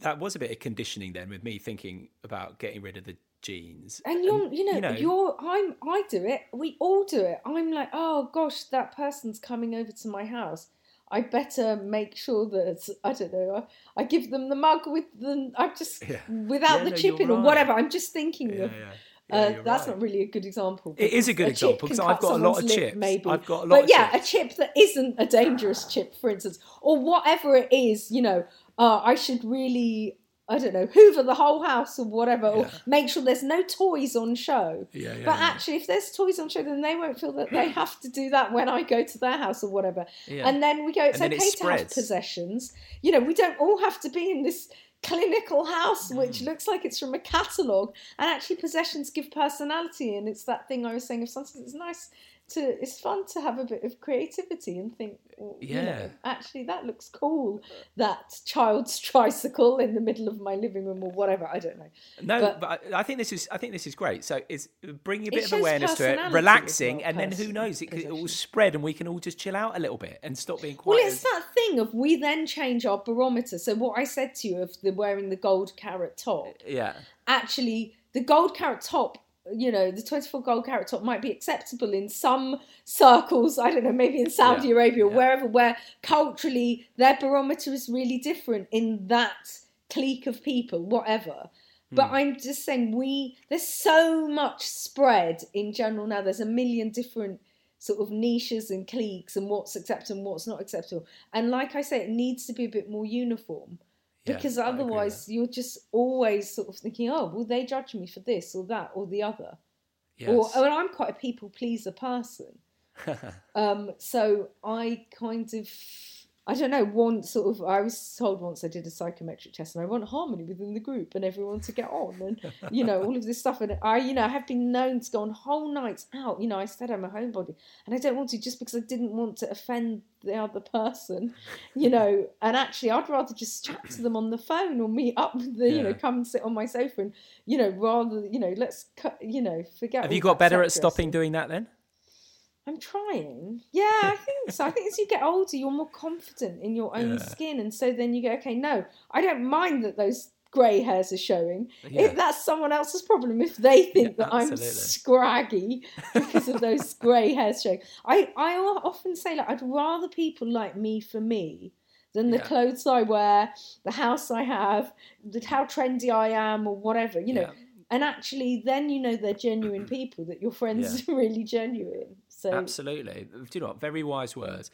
S1: that was a bit of conditioning then, with me thinking about getting rid of the jeans.
S3: And you're, you know,
S1: you
S3: you're, I'm, I do it. We all do it. I'm like, oh gosh, that person's coming over to my house. I better make sure that I don't know. I, I give them the mug with the. I'm just
S1: Yeah.
S3: without
S1: Yeah,
S3: the
S1: no,
S3: chip in or whatever. I'm just thinking
S1: Yeah,
S3: of.
S1: yeah.
S3: Uh, that's
S1: right.
S3: not really a good example.
S1: It is a good
S3: chip
S1: example, because I've got a lot of
S3: lip,
S1: chips.
S3: Maybe.
S1: I've got a lot
S3: but yeah,
S1: chips.
S3: a chip that isn't a dangerous chip, for instance, or whatever it is. You know, uh, I should really, I don't know, hoover the whole house or whatever, or
S1: Yeah.
S3: make sure there's no toys on show.
S1: Yeah, yeah,
S3: but actually, if there's toys on show, then they won't feel that they have to do that when I go to their house or whatever. And then we go, it's okay
S1: it
S3: to have possessions. You know, we don't all have to be in this clinical house
S1: Mm.
S3: which looks like it's from a catalogue and actually possessions give personality and it's that thing i was saying of sometimes it's nice to it's fun to have a bit of creativity and think well, you know,
S1: Yeah.
S3: actually that looks cool that child's tricycle in the middle of my living room or whatever i don't know
S1: No,
S3: But-
S1: but, I I think this is I think this is great. So it's bringing a bit of awareness to it, relaxing,
S3: well,
S1: and then who knows? It, could- it will spread, and we can all just chill out a little bit and stop being
S3: Well,
S1: quiet.
S3: it's that thing of we then change our barometer. So what I said to you of the wearing the gold carat top,
S1: yeah,
S3: actually the gold carat top, you know, the 24 gold carat top might be acceptable in some circles, I don't know, maybe in Saudi
S1: Yeah,
S3: Arabia or
S1: yeah.
S3: wherever, where culturally their barometer is really different in that clique of people, whatever. But
S1: Hmm.
S3: I'm just saying we there's so much spread in general now. There's a million different sort of niches and cliques and what's acceptable and what's not acceptable. And like I say, it needs to be a bit more uniform because
S1: I
S3: otherwise you're just always sort of thinking, oh, will they judge me for this or that or the other? Or
S1: yes.
S3: and I'm quite a people pleaser person. Um, so I kind of, I don't know, want sort of, I was told once I did a psychometric test and I want harmony within the group and everyone to get on and, you know, all of this stuff. And I, you know, I have been known to go on whole nights out. You know, I said I'm a homebody and I don't want to just because I didn't want to offend the other person, you know, and actually I'd rather just chat to them on the phone or meet up with the, you know, come and sit on my sofa and, you know, rather, you know, let's cut, you know, forget.
S1: Have you got better at stopping doing that then?
S3: I'm trying. Yeah, I think so. I think as you get older, you're more confident in your own
S1: Yeah.
S3: skin, and so then you go, okay, no, I don't mind that those grey hairs are showing.
S1: Yeah.
S3: If that's someone else's problem, if they think
S1: Yeah,
S3: that I'm scraggy because of those grey hairs showing, I I often say like I'd rather people like me for me. Than the
S1: Yeah.
S3: clothes I wear, the house I have, the, how trendy I am, or whatever, you know.
S1: Yeah.
S3: And actually, then you know they're genuine people, that your friends are really genuine. So
S1: Absolutely. Do you know what? Very wise words.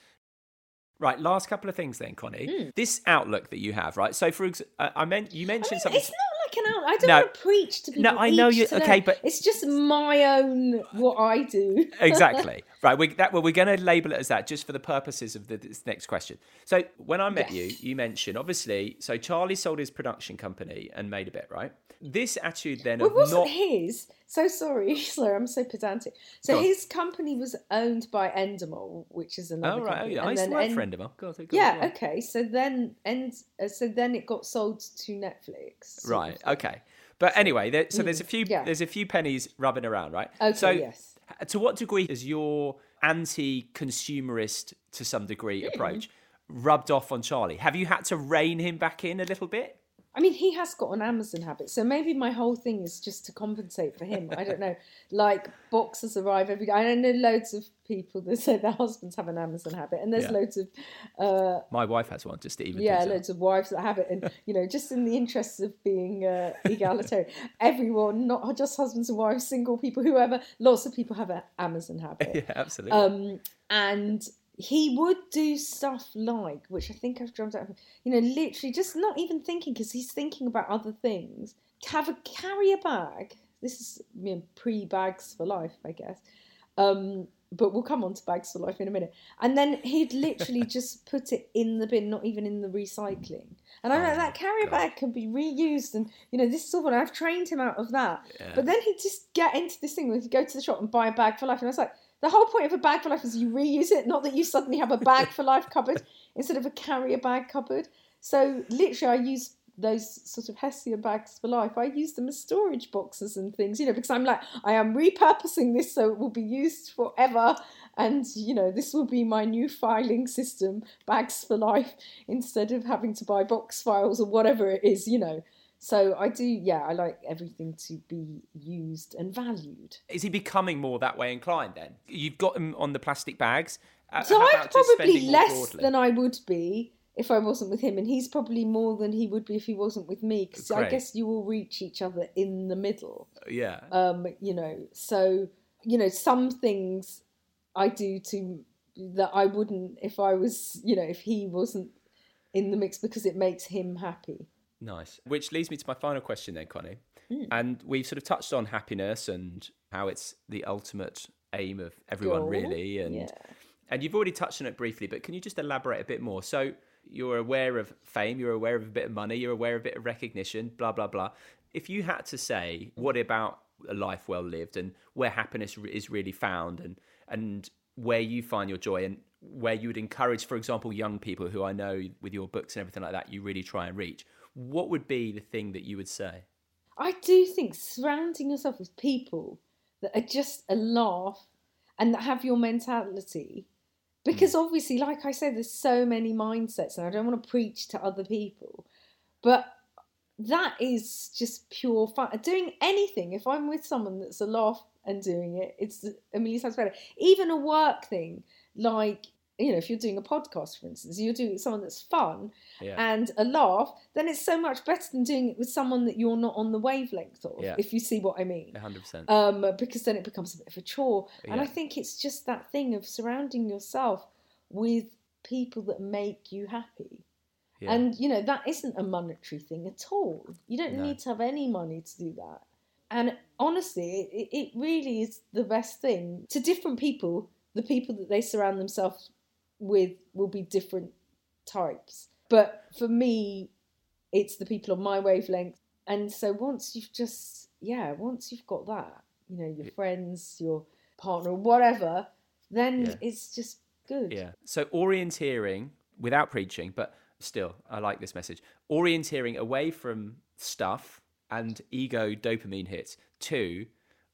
S1: Right, last couple of things then, Konnie.
S3: Hmm.
S1: This outlook that you have, right? So, for example, I meant you
S3: I
S1: mentioned
S3: mean,
S1: something.
S3: it's not like an out. I don't
S1: No.
S3: want to preach to people. No.
S1: I know you- okay, but-
S3: it's just my own what I do.
S1: exactly right we that well we're going to label it as that just for the purposes of the, this next question so when i met
S3: Yes.
S1: you you mentioned obviously so charlie sold his production company and made a bit right this attitude then
S3: Well,
S1: of
S3: it wasn't
S1: not
S3: his. So sorry, sorry, I'm so pedantic. So
S1: Go on.
S3: his company was owned by Endemol, which is another
S1: oh right oh,
S3: company.
S1: yeah. i
S3: and
S1: used to work for Endemol. Go on, go
S3: Yeah, okay. So then, End, uh, so then it got sold to Netflix.
S1: right okay but anyway there, so there's a few
S3: mm, yeah.
S1: there's a few pennies rubbing around right
S3: Okay,
S1: so
S3: yes.
S1: to what degree is your anti-consumerist to some degree
S3: Hmm.
S1: approach rubbed off on charlie have you had to rein him back in a little bit
S3: I mean, he has got an Amazon habit, so maybe my whole thing is just to compensate for him. I don't know. Like boxes arrive every day. I know loads of people that say their husbands have an Amazon habit, and there's
S1: Yeah.
S3: loads of uh,
S1: my wife has one just to even
S3: yeah,
S1: out.
S3: loads of wives that have it, and you know, just in the interests of being uh, egalitarian, everyone, not just husbands and wives, single people, whoever, lots of people have an Amazon habit.
S1: yeah absolutely
S3: Um, and he would do stuff like, which I think I've drummed out, you know, literally just not even thinking because he's thinking about other things. Have a carrier bag. This is you know, pre bags for life, I guess. Um, but we'll come on to bags for life in a minute. And then he'd literally just put it in the bin, not even in the recycling. And I'm
S1: Oh
S3: like, that carrier
S1: God.
S3: bag can be reused, and you know, this is all. And I've trained him out of that.
S1: Yeah.
S3: But then he'd just get into this thing where he'd go to the shop and buy a bag for life. And I was like, the whole point of a bag for life is you reuse it, not that you suddenly have a bag for life cupboard instead of a carrier bag cupboard. So literally, I use those sort of Hessian bags for life. I use them as storage boxes and things, you know, because I'm like, I am repurposing this so it will be used forever. And, you know, this will be my new filing system, bags for life, instead of having to buy box files or whatever it is, you know. So I do, yeah, I like everything to be used and valued.
S1: Is he becoming more that way inclined then? You've got him on the plastic bags. Uh,
S3: So I'm probably less than I would be if I wasn't with him, and he's probably more than he would be if he wasn't with me. Because I guess you will reach each other in the middle.
S1: Yeah.
S3: Um, you know, so you know, some things I do to that I wouldn't if I was, you know, if he wasn't in the mix because it makes him happy.
S1: Nice. Which leads me to my final question then, Konnie.
S3: Hmm.
S1: And we've sort of touched on happiness and how it's the ultimate aim of everyone,
S3: Goal,
S1: really. And
S3: yeah.
S1: and you've already touched on it briefly, but can you just elaborate a bit more? So you're aware of fame, you're aware of a bit of money, you're aware of a bit of recognition, blah blah blah. If you had to say, what about a life well lived, and where happiness is really found, and and where you find your joy, and where you would encourage, for example, young people who I know with your books and everything like that, you really try and reach. What would be the thing that you would say?
S3: I do think surrounding yourself with people that are just a laugh and that have your mentality. Because mm. obviously, like I said, there's so many mindsets, and I don't want to preach to other people, but that is just pure fun. Doing anything, if I'm with someone that's a laugh and doing it, it's a million times better. Even a work thing, like you know, if you're doing a podcast, for instance, you're doing someone that's fun yeah. and a laugh, then it's so much better than doing it with someone that you're not on the wavelength of, yeah. if you see what I mean.
S1: 100%.
S3: Um, because then it becomes a bit of a chore. Yeah. And I think it's just that thing of surrounding yourself with people that make you happy. And, you know, that isn't a monetary thing at all. You don't no. need to have any money to do that. And honestly, it, it really is the best thing. To different people, the people that they surround themselves with will be different types. But for me, it's the people on my wavelength. And so once you've just, yeah, once you've got that, you know, your friends, your partner, whatever, then yeah. it's just good.
S1: Yeah. So orienteering without preaching, but still, I like this message. Orienteering away from stuff and ego dopamine hits to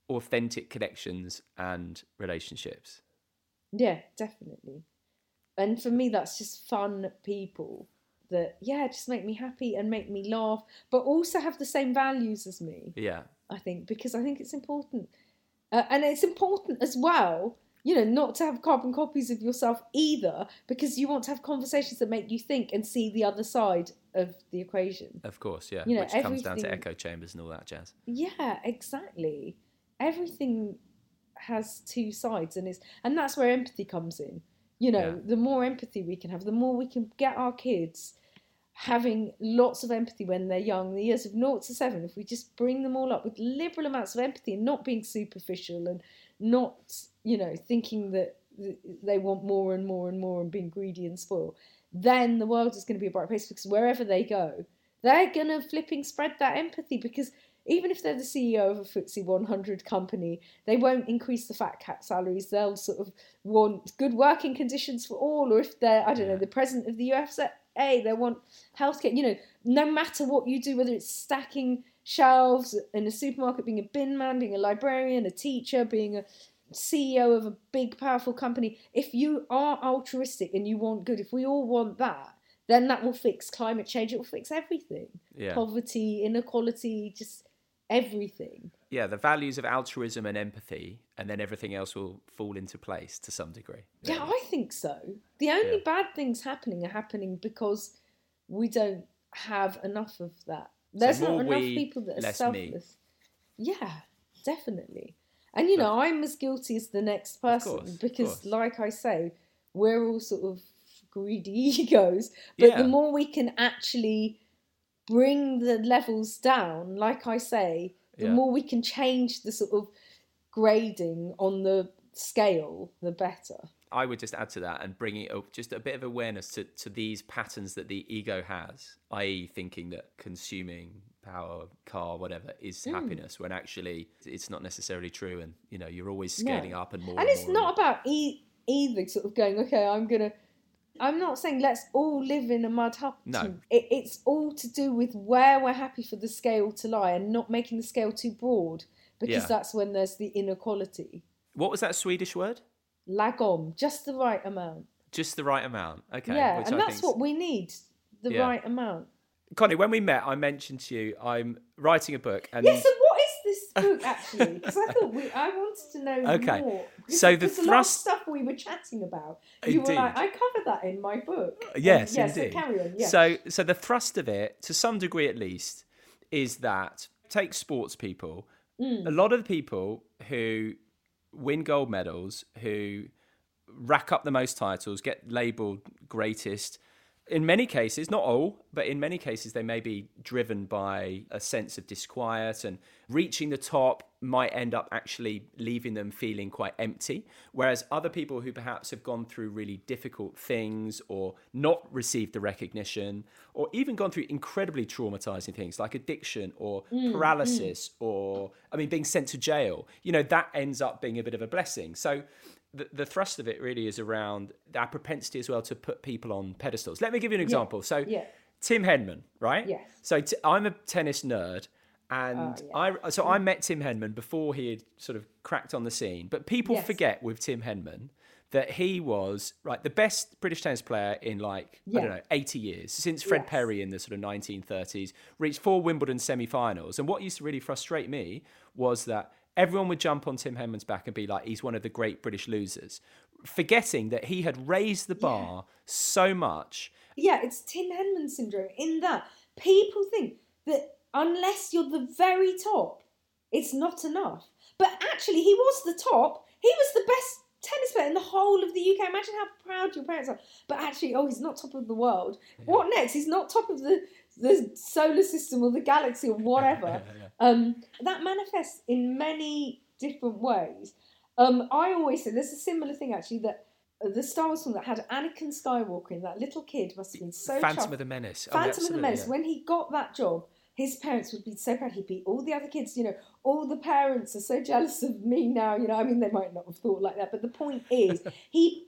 S1: authentic connections and relationships.
S3: Yeah, definitely and for me that's just fun people that yeah just make me happy and make me laugh but also have the same values as me
S1: yeah.
S3: I think because i think it's important. Uh, and it's important as well you know not to have carbon copies of yourself either because you want to have conversations that make you think and see the other side of the equation.
S1: Of course yeah. You know, which comes down to echo chambers and all that jazz.
S3: Yeah exactly. Everything has two sides and is and that's where empathy comes in you know, yeah. the more empathy we can have, the more we can get our kids having lots of empathy when they're young, the years of naught to seven, if we just bring them all up with liberal amounts of empathy and not being superficial and not, you know, thinking that they want more and more and more and being greedy and spoiled, then the world is going to be a bright place because wherever they go, they're going to flipping spread that empathy because even if they're the CEO of a FTSE 100 company, they won't increase the fat cat salaries. They'll sort of want good working conditions for all. Or if they're, I don't know, the president of the USA, they want healthcare. You know, no matter what you do, whether it's stacking shelves in a supermarket, being a bin man, being a librarian, a teacher, being a CEO of a big, powerful company, if you are altruistic and you want good, if we all want that, then that will fix climate change. It will fix everything.
S1: Yeah.
S3: Poverty, inequality, just everything.
S1: Yeah, the values of altruism and empathy, and then everything else will fall into place to some degree.
S3: Yeah, yeah I think so. The only yeah. bad things happening are happening because we don't have enough of that. There's so not enough we, people that are selfless. Me. Yeah, definitely. And you know, I'm as guilty as the next person course, because, like I say, we're all sort of greedy egos. But yeah. the more we can actually bring the levels down, like I say, the yeah. more we can change the sort of grading on the scale, the better.
S1: I would just add to that and bring it up just a bit of awareness to, to these patterns that the ego has, i.e., thinking that consuming power, car, whatever is mm. happiness, when actually it's not necessarily true. And you know, you're always scaling up and more.
S3: And,
S1: and
S3: it's
S1: more
S3: not and about e- either sort of going, okay, I'm gonna I'm not saying let's all live in a mud hut.
S1: No.
S3: It, it's all to do with where we're happy for the scale to lie and not making the scale too broad because yeah. that's when there's the inequality.
S1: What was that Swedish word?
S3: Lagom, just the right amount.
S1: Just the right amount. Okay.
S3: Yeah, and I that's what we need the yeah. right amount.
S1: Konnie, when we met, I mentioned to you I'm writing a book. And
S3: yes, yeah, so what is this book actually? Because I thought we, I wanted to know more. okay. more.
S1: So the thrust
S3: stuff we were chatting about. You
S1: indeed.
S3: were like, I covered that in my book.
S1: Yes,
S3: um,
S1: yeah, indeed.
S3: So carry on. Yes.
S1: So, so the thrust of it, to some degree at least, is that take sports people. Mm. A lot of the people who win gold medals, who rack up the most titles, get labelled greatest in many cases, not all, but in many cases, they may be driven by a sense of disquiet and reaching the top might end up actually leaving them feeling quite empty. Whereas other people who perhaps have gone through really difficult things or not received the recognition or even gone through incredibly traumatizing things like addiction or mm, paralysis mm. or, I mean, being sent to jail, you know, that ends up being a bit of a blessing. So the, the thrust of it really is around our propensity as well to put people on pedestals. Let me give you an example. Yeah. So, yeah. Tim Henman, right?
S3: Yes.
S1: So t- I'm a tennis nerd, and oh, yeah. I so I mm-hmm. met Tim Henman before he had sort of cracked on the scene. But people yes. forget with Tim Henman that he was right the best British tennis player in like yeah. I don't know 80 years since Fred yes. Perry in the sort of 1930s reached four Wimbledon semi-finals and what used to really frustrate me was that everyone would jump on Tim Henman's back and be like, he's one of the great British losers, forgetting that he had raised the bar yeah. so much.
S3: Yeah, it's Tim Henman syndrome in that people think that unless you're the very top, it's not enough. But actually, he was the top. He was the best tennis player in the whole of the UK. Imagine how proud your parents are. But actually, oh, he's not top of the world. Yeah. What next? He's not top of the the solar system or the galaxy or whatever. um, that manifests in many different ways. Um, I always say there's a similar thing actually that uh, the Star Wars film that had Anakin Skywalker in that little kid must have been so
S1: Phantom chuffed. of the Menace.
S3: Oh, Phantom of the Menace. Yeah. When he got that job, his parents would be so proud. He beat all the other kids. You know, all the parents are so jealous of me now. You know, I mean, they might not have thought like that, but the point is, he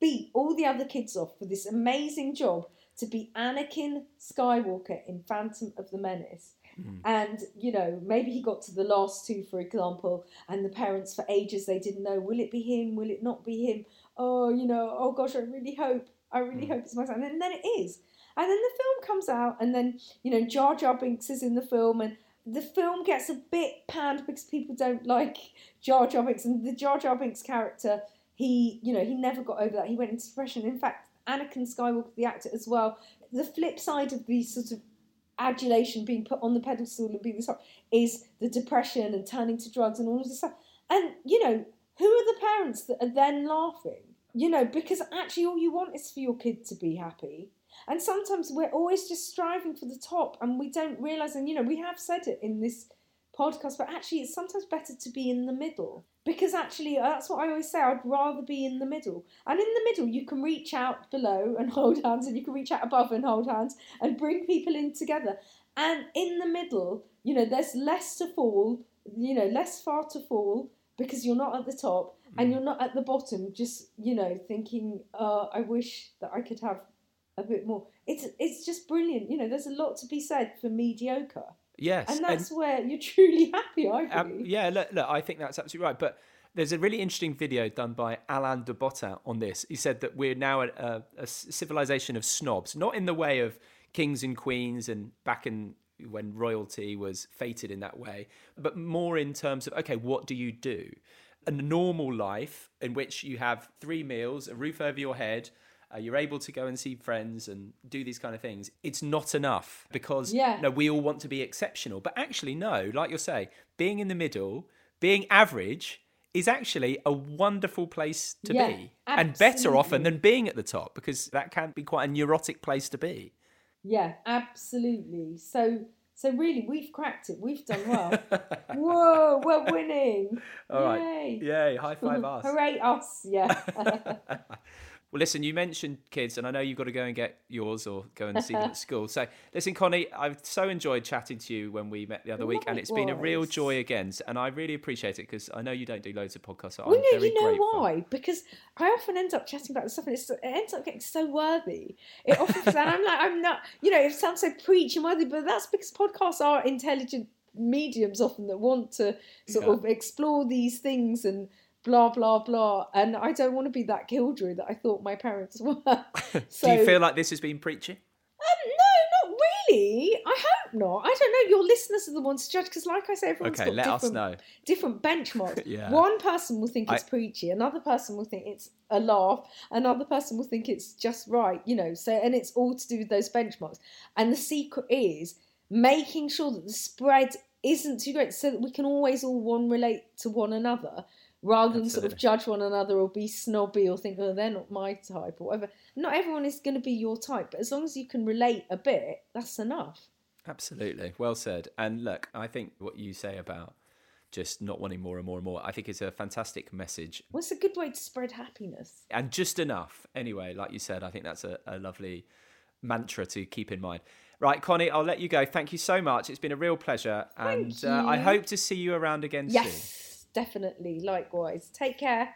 S3: beat all the other kids off for this amazing job to be Anakin Skywalker in Phantom of the Menace. Mm. And, you know, maybe he got to the last two, for example, and the parents for ages they didn't know, will it be him? Will it not be him? Oh, you know, oh gosh, I really hope, I really mm. hope it's my son. And then it is. And then the film comes out, and then, you know, Jar Jar Binks is in the film, and the film gets a bit panned because people don't like Jar Jar Binks. And the Jar Jar Binks character, he, you know, he never got over that. He went into depression. In fact, Anakin Skywalker, the actor, as well. The flip side of the sort of adulation being put on the pedestal and being the is the depression and turning to drugs and all of this stuff. And you know, who are the parents that are then laughing? You know, because actually all you want is for your kid to be happy. And sometimes we're always just striving for the top and we don't realise, and you know, we have said it in this podcast, but actually it's sometimes better to be in the middle because actually that's what I always say. I'd rather be in the middle, and in the middle you can reach out below and hold hands, and you can reach out above and hold hands, and bring people in together. And in the middle, you know, there's less to fall, you know, less far to fall because you're not at the top and mm. you're not at the bottom. Just you know, thinking, uh, I wish that I could have a bit more. It's it's just brilliant. You know, there's a lot to be said for mediocre.
S1: Yes,
S3: and that's and, where you're truly happy. I believe. Um,
S1: yeah, look, look, I think that's absolutely right. But there's a really interesting video done by Alain de Botton on this. He said that we're now a, a, civilization of snobs, not in the way of kings and queens and back in when royalty was fated in that way, but more in terms of okay, what do you do? A normal life in which you have three meals, a roof over your head, uh, you're able to go and see friends and do these kind of things. It's not enough because yeah. no, we all want to be exceptional. But actually, no, like you say, being in the middle, being average is actually a wonderful place to yeah, be absolutely. and better often than being at the top because that can be quite a neurotic place to be.
S3: Yeah, absolutely. So so really, we've cracked it. We've done well. Whoa, we're winning!
S1: All Yay. right, yay! High five us!
S3: Hooray us! Yeah.
S1: Well, listen, you mentioned kids, and I know you've got to go and get yours or go and see them at school. So, listen, Konnie, I've so enjoyed chatting to you when we met the other week, and it's been a real joy again. And I really appreciate it because I know you don't do loads of podcasts. So well, I'm no, very you know grateful.
S3: why? Because I often end up chatting about the stuff, and it ends up getting so worthy. It often, and I'm like, I'm not, you know, it sounds so preachy worthy, but that's because podcasts are intelligent mediums often that want to sort yeah. of explore these things and blah blah blah. And i don't want to be that killjoy that i thought my parents were.
S1: So, do you feel like this has been preaching
S3: um, no not really. I hope not. I don't know. Your listeners are the ones to judge because like i say everyone's okay, got different, different benchmarks. Yeah. one person will think it's I... preachy another person will think it's a laugh another person will think it's just right you know so and it's all to do with those benchmarks. And the secret is making sure that the spread isn't too great so that we can always all one relate to one another rather than sort of judge one another or be snobby or think, oh, they're not my type or whatever. Not everyone is going to be your type, but as long as you can relate a bit, that's enough.
S1: Absolutely. Well said. And look, I think what you say about just not wanting more and more and more, I think is a fantastic message.
S3: Well, it's a good way to spread happiness.
S1: And just enough. Anyway, like you said, I think that's a, a lovely mantra to keep in mind. Right, Konnie, I'll let you go. Thank you so much. It's been a real pleasure. and
S3: Thank
S1: Uh, I hope to see you around again soon.
S3: Definitely. Likewise. Take care.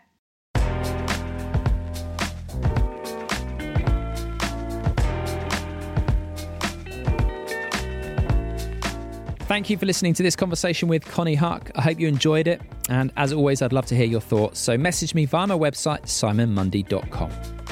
S1: Thank you for listening to this conversation with Konnie Huq. I hope you enjoyed it. And as always, I'd love to hear your thoughts. So message me via my website, simonmundie.com.